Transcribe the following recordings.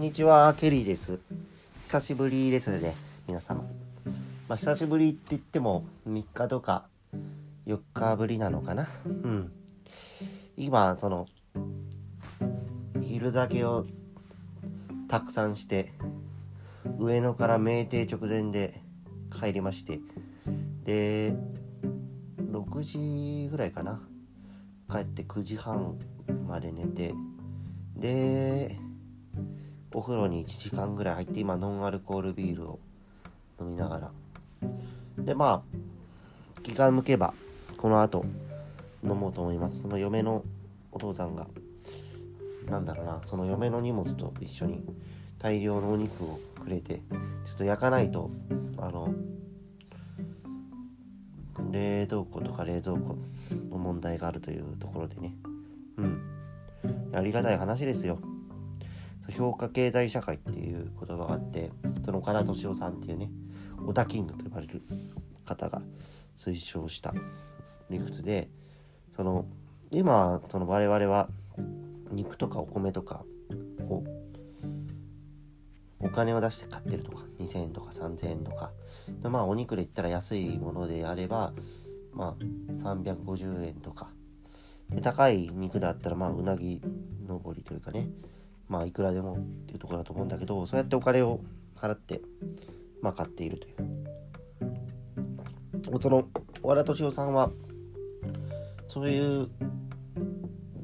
んにちは、ケリーです。久しぶりですね、皆様。まあ、久しぶりって言っても3日とか4日ぶりなのかな。うん。今、その、昼酒をたくさんして、上野から酩酊直前で帰りまして、で、6時ぐらいかな。帰って9時半まで寝て、で、お風呂に1時間ぐらい入って今ノンアルコールビールを飲みながら。でまあ気が向けばこの後飲もうと思います。その嫁のお父さんがなんだろうなその嫁の荷物と一緒に大量のお肉をくれてちょっと焼かないとあの冷凍庫とか冷蔵庫の問題があるというところでね。うん。ありがたい話ですよ。評価経済社会っていう言葉があってその岡田敏夫さんっていうねオタキングと呼ばれる方が推奨した理屈でその今その我々は肉とかお米とかをお金を出して買ってるとか2000円とか3000円とか。でまあお肉で言ったら安いものであればまあ350円とか。で高い肉だったらまあうなぎ登りというかねまあいくらでもっていうところだと思うんだけどそうやってお金を払ってまあ買っているという。その和田敏夫さんはそういう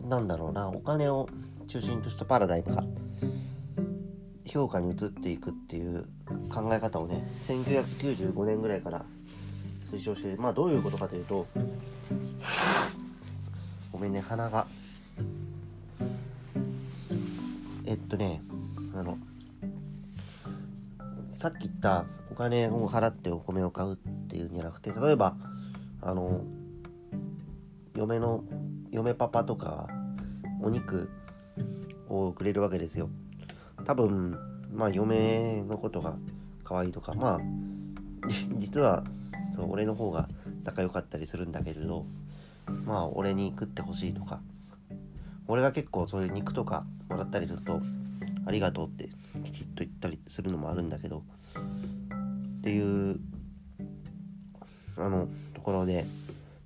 なんだろうなお金を中心としたパラダイムが評価に移っていくっていう考え方をね1995年ぐらいから推奨してまあどういうことかというとごめんね鼻がとねあのさっき言ったお金を払ってお米を買うっていうんじゃなくて例えばあの嫁の嫁パパとかお肉をくれるわけですよ。多分まあ嫁のことが可愛いとかまあ 実はそう俺の方が仲良かったりするんだけれどまあ俺に食ってほしいとか俺が結構そういう肉とかもらったりするとありがとうってきちっと言ったりするのもあるんだけどっていうあのところで、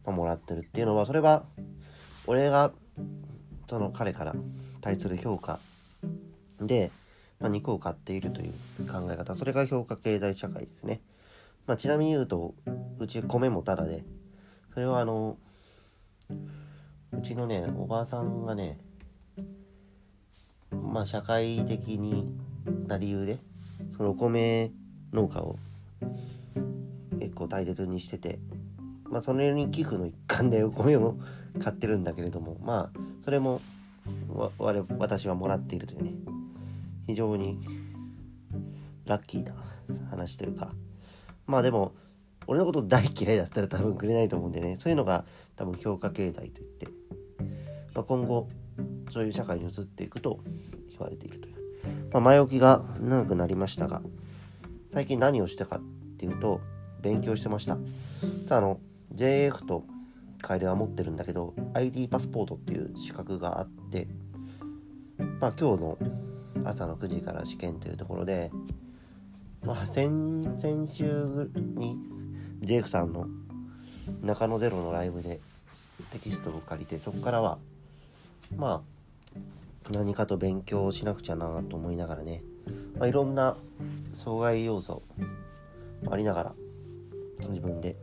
まあ、もらってるっていうのはそれは俺がその彼から対する評価で、まあ、肉を買っているという考え方。それが評価経済社会ですね、まあ、ちなみに言うとうち米もタダでそれはあのうちのねおばあさんがねまあ社会的にな理由でそのお米農家を結構大切にしててまあそれに寄付の一環で お米を買ってるんだけれどもまあそれもわ我私はもらっているというね非常にラッキーな話というかまあでも俺のこと大嫌いだったら多分くれないと思うんでねそういうのが多分評価経済といって、まあ、今後そういう社会に移っていくと言われているという、まあ、前置きが長くなりましたが最近何をしたかっていうと勉強してました。ただあの JF と楓は持ってるんだけど ID パスポートっていう資格があってまあ今日の朝の9時から試験というところでまあ先々週に JF さんの中野ゼロのライブでテキストを借りてそこからはまあ何かと勉強しなくちゃなと思いながらね、まあ、いろんな障害要素ありながら自分で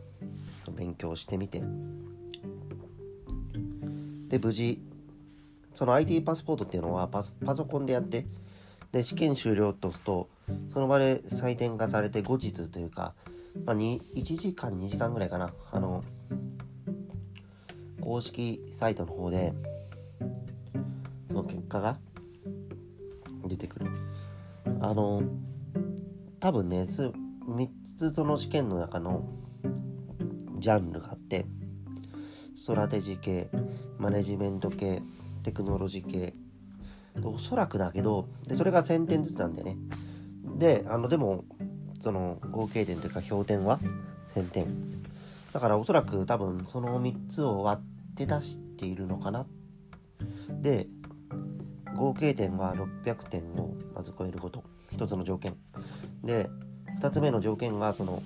勉強してみて。で無事その ID パスポートっていうのはパパソコンでやってで試験終了とするとその場で採点がされて後日というか、まあ、1時間2時間ぐらいかな。あの公式サイトの方で結果が出てくる。あの多分ね3つその試験の中のジャンルがあってストラテジ系マネジメント系テクノロジー系おそらくだけどでそれが1000点ずつなんだよね。であのでもその合計点というか評点は？1000点。だからおそらく多分その3つを割って出しているのかな。で合計点は600点をまず超えること。一つの条件。で2つ目の条件がその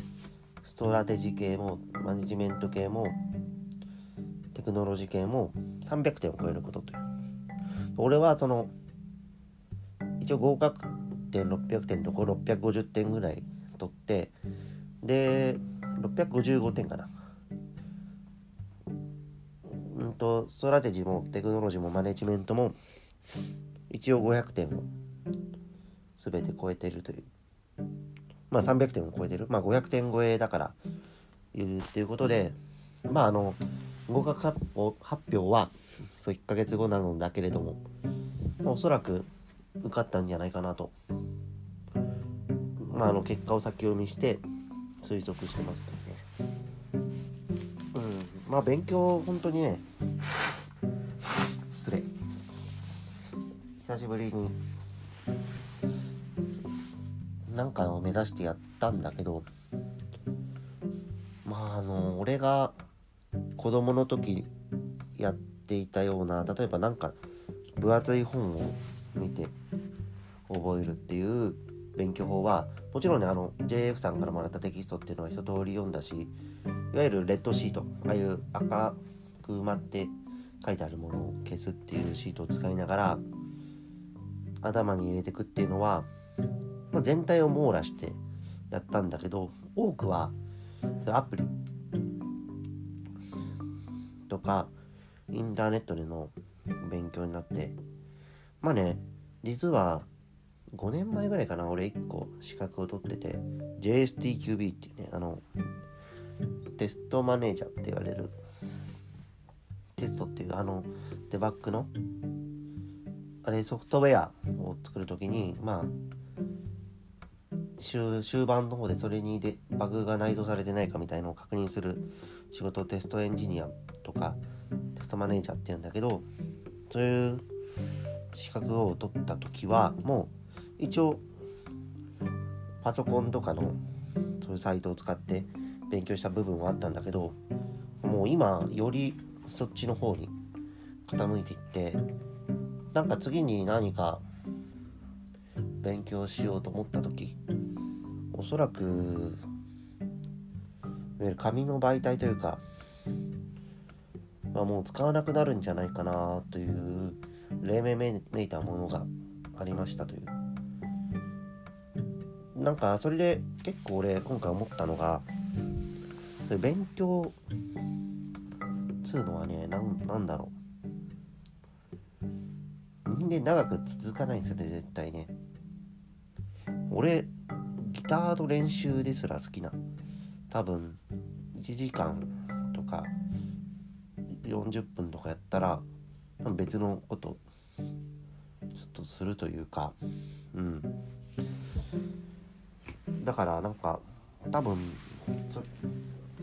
ストラテジ系もマネジメント系もテクノロジー系も300点を超えることという。俺はその一応合格点600点とこ650点ぐらい取ってで655点かな。うんとストラテジーもテクノロジーもマネジメントも一応500点を全て超えてるという。まあ300点を超えてる。まあ500点超えだからいうっていうことでまああの合格発表発表はそう1ヶ月後なのだけれども、まあ、おそらく受かったんじゃないかなと、まあ、あの結果を先読みして推測してますとね。うん。まあ勉強本当にね久しぶりに。なんかを目指してやったんだけどまああの俺が子供の時やっていたような例えばなんか分厚い本を見て覚えるっていう勉強法はもちろんねあの JF さんからもらったテキストっていうのは一通り読んだしいわゆるレッドシートああいう赤く埋まって書いてあるものを消すっていうシートを使いながら頭に入れてくっていうのは、まあ、全体を網羅してやったんだけど多くはそアプリとかインターネットでの勉強になってまあね実は5年前ぐらいかな俺1個資格を取ってて JSTQB っていうねあのテストマネージャーって言われるテストっていうあのデバッグのあれソフトウェアを作る時にまあ終終盤の方でそれにでバグが内蔵されてないかみたいのを確認する仕事テストエンジニアとかテストマネージャーっていうんだけどそういう資格を取った時はもう一応パソコンとかのそういうサイトを使って勉強した部分はあったんだけどもう今よりそっちの方に傾いていってなんか次に何か勉強しようと思った時おそらく紙の媒体というか、まあ、もう使わなくなるんじゃないかなという例名めいたものがありましたという。なんかそれで結構俺今回思ったのがそれ勉強っつうのはねなんなんだろう。人間長く続かないんですよね絶対ね。俺ギターの練習ですら好きな。多分1時間とか40分とかやったら別のことちょっとするというか。うん。だからなんか多分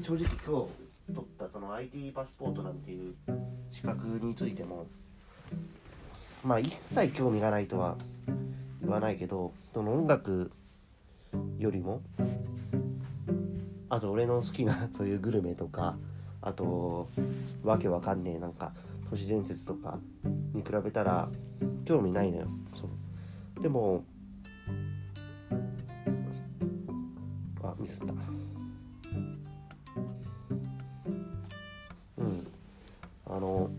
正直今日取ったその IT パスポートなんていう資格についてもまあ一切興味がないとは言わないけどその音楽よりもあと俺の好きな そういうグルメとかあとわけわかんねえなんか都市伝説とかに比べたら興味ないのよ。そう。でもあミスった。うん。あの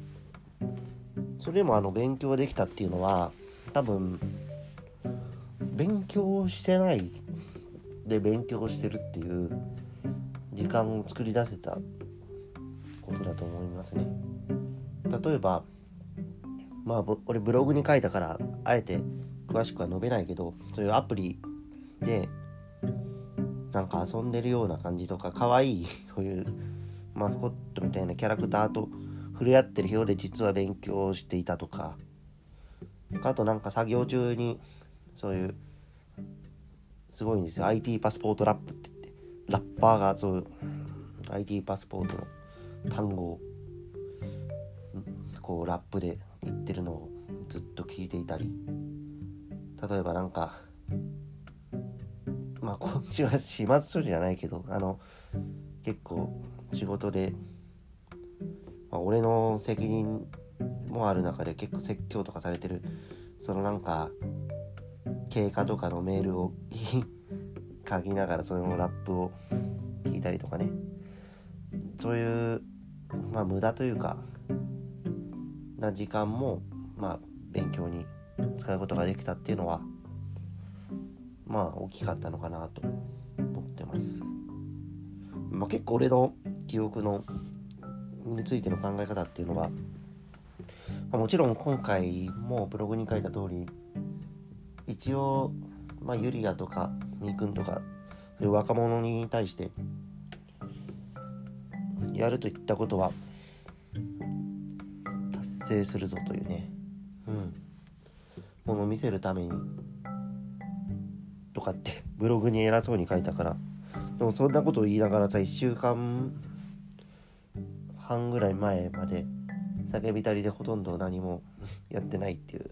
それでもあの勉強できたっていうのは多分勉強してないで勉強してるっていう時間を作り出せたことだと思いますね。例えばまあ俺ブログに書いたからあえて詳しくは述べないけどそういうアプリでなんか遊んでるような感じとか可愛いそういうマスコットみたいなキャラクターと触れ合ってるようで実は勉強していたとか。あとなんか作業中にそういうすごいんですよ。IT パスポートラップって言って。ラッパーがそういう IT パスポートの単語をこうラップで言ってるのをずっと聞いていたり。例えばなんかまあこっちは始末処理じゃないけどあの結構仕事で、まあ、俺の責任もある中で結構説教とかされてるそのなんか経過とかのメールを 書きながらそのラップを聞いたりとかねそういうまあ無駄というかな時間もまあ勉強に使うことができたっていうのはまあ大きかったのかなと思ってます。まあ、結構俺の記憶のについての考え方っていうのは、まあ、もちろん今回もブログに書いた通り一応、まあ、ユリアとかみーくんとか若者に対してやるといったことは達成するぞというねうんものを見せるためにとかってブログに偉そうに書いたからでもそんなことを言いながらさ1週間半ぐらい前まで叫びたりでほとんど何も やってないっていう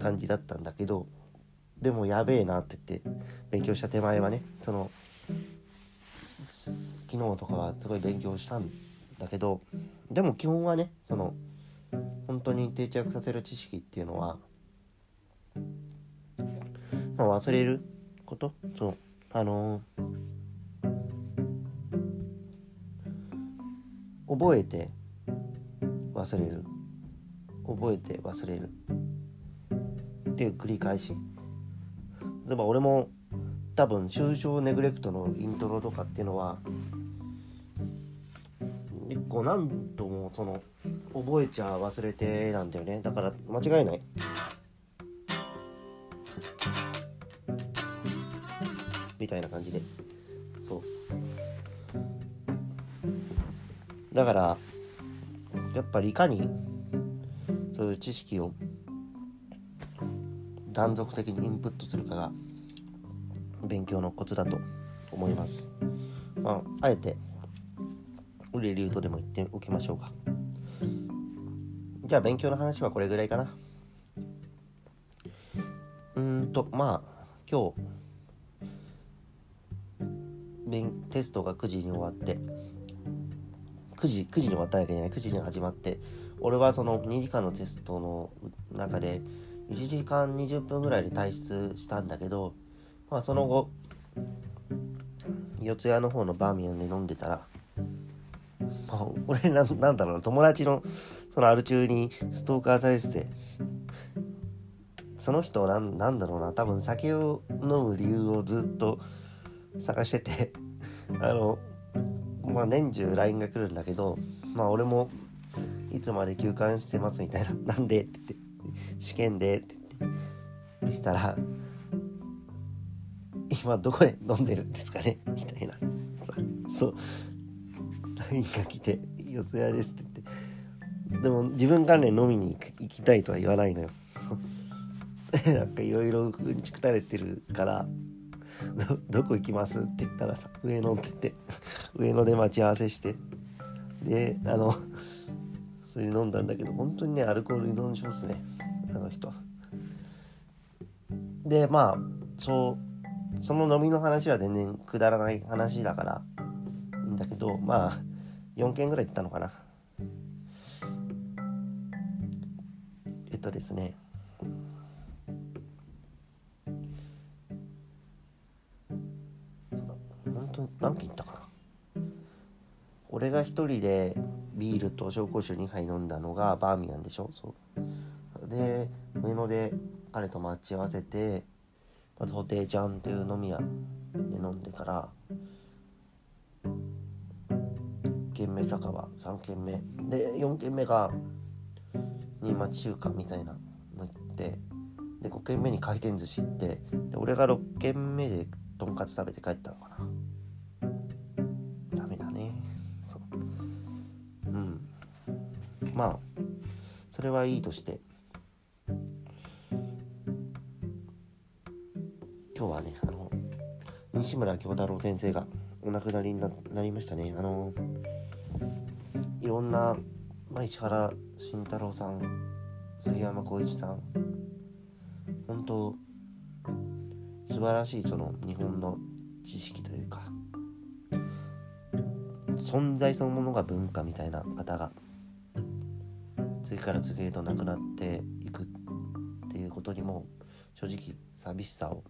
感じだったんだけどでもやべえなって言って勉強した手前はねその昨日とかはすごい勉強したんだけどでも基本はねその本当に定着させる知識っていうのは、まあ、忘れることそうあのー、覚えて忘れる。覚えて忘れる。っていう繰り返し。例えば俺も多分「抽象ネグレクト」のイントロとかっていうのは結構何度もその覚えちゃ忘れてなんだよね。だから間違いない。みたいな感じで。そう。だからやっぱりいかにそういう知識を断続的にインプットするかが勉強のコツだと思います。まあ、あえてウリリュートでも言っておきましょうか。じゃあ勉強の話はこれぐらいかな。うんとまあ今日テストが9時に終わって9時9時に終わったわけじゃない。9時に始まって俺はその2時間のテストの中で1時間20分ぐらいで退出したんだけど、まあ、その後四谷の方のバーミヤンで飲んでたら、まあ、俺ななんだろう友達のそのアル中にストーカーされててその人なんなんだろうな多分酒を飲む理由をずっと探しててあのまあ年中 LINE が来るんだけどまあ俺もいつまで休館してますみたいな「なんで?」って言って試験でって言ってしたら今どこで飲んでるんですかね？みたいな。そう。LINE が来て「よそやです」って言って。でも自分関連飲みに行きたいとは言わないのよ。なんかいろいろうんちくたれてるからどどこ行きます？って言ったらさ上野って言って 上野で待ち合わせしてであの それで飲んだんだけど本当にねアルコール依存症っすねあの人。でまあそうその飲みの話は全然くだらない話だからいいんだけどまあ4件ぐらい行ったのかな。えっとですね何件行ったかな？俺が一人でビールと紹興酒2杯飲んだのがバーミヤンでしょ？そう。で上野で彼と待ち合わせてまず布袋ちゃんっていう飲み屋で飲んでから1軒目酒場3軒目。で4軒目が新町中華みたいなの行ってで5軒目に回転寿司行ってで俺が6軒目でとんかつ食べて帰ったのかな。まあそれはいいとして。今日はねあの西村京太郎先生がお亡くなりになりましたね。あのいろんな、まあ、石原慎太郎さん杉山浩一さん本当素晴らしいその日本の知識というか存在そのものが文化みたいな方が次から次へとなくなっていく当にも正直寂しさを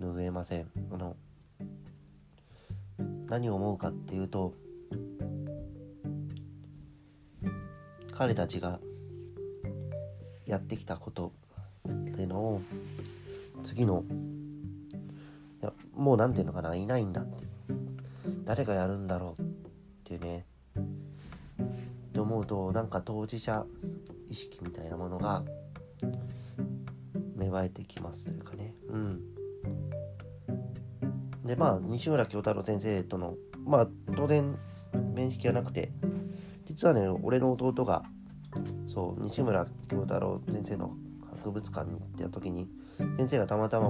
拭えません。あの何を思うかっていうと彼たちがやってきたことっていうのを次のいやもう何ていうのかないないんだって。誰がやるんだろうっていうね思うとなんか当事者意識みたいなものが芽生えてきますというかね。うん。でまあ西村京太郎先生とのまあ当然面識はなくて実はね俺の弟がそう西村京太郎先生の博物館に行った時に先生がたまたま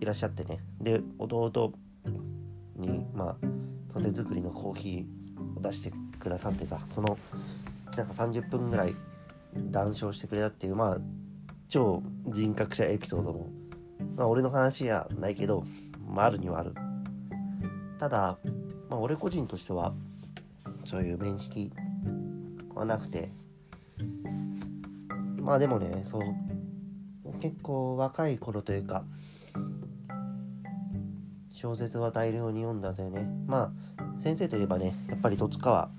いらっしゃってね。で弟にまあ手作りのコーヒーを出してくださってさそのなんか30分ぐらい談笑してくれたっていうまあ超人格者エピソードもまあ俺の話やないけどまああるにはある。ただまあ俺個人としてはそういう面識はなくてまあでもねそう結構若い頃というか小説は大量に読んだというねまあ先生といえばねやっぱり戸塚は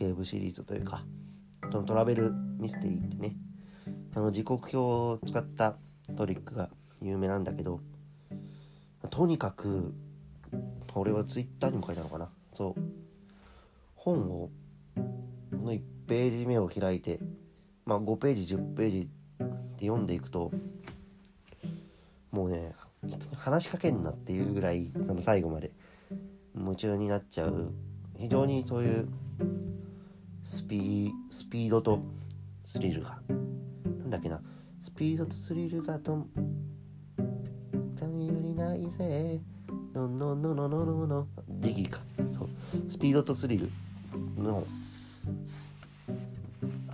警部シリーズというかそのトラベルミステリーってねあの時刻表を使ったトリックが有名なんだけどとにかく俺はツイッターにも書いたのかな。そう。本をの1ページ目を開いてまあ5ページ10ページで読んでいくともうね人に話しかけんなっていうぐらいその最後まで夢中になっちゃう。非常にそういうスピスピードとスリルが。なんだっけな。スピードとスリルがとん頼りないぜ。のののののののジギーか。そう。スピードとスリルの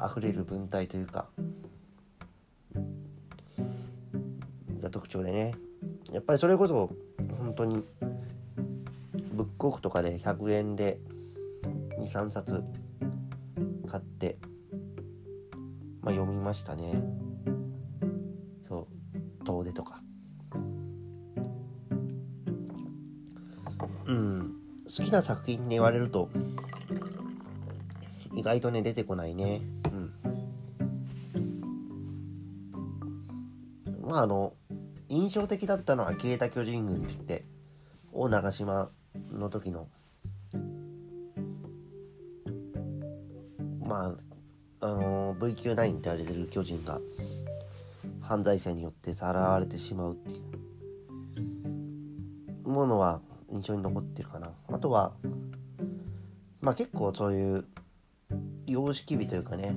溢れる文体というか。が特徴でね。やっぱりそれこそ本当にブックオフとかで100円で23冊買ってまあ読みましたね。そう。遠出とか。うん。好きな作品で言われると意外とね出てこないね。うん。まああの印象的だったのは消えた巨人軍って言って大長島の時のまああの V 級9って言われてる巨人が犯罪者によってさらわれてしまうっていうものは印象に残ってるかなあとはまあ結構そういう様式美というかね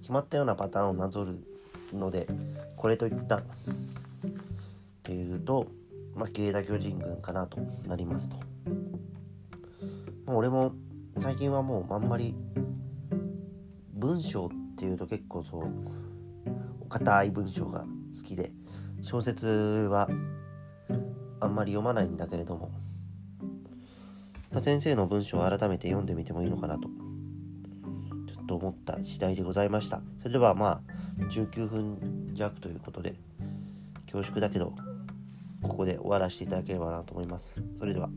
決まったようなパターンをなぞるのでこれといったっていうと、まあ、慶田巨人軍かなとなりますと。もう俺も最近はもうあんまり文章っていうと結構そうお堅い文章が好きで小説はあんまり読まないんだけれども、まあ、先生の文章を改めて読んでみてもいいのかなとちょっと思った次第でございました。それではまあ19分弱ということで恐縮だけどここで終わらせていただければなと思います。それでは。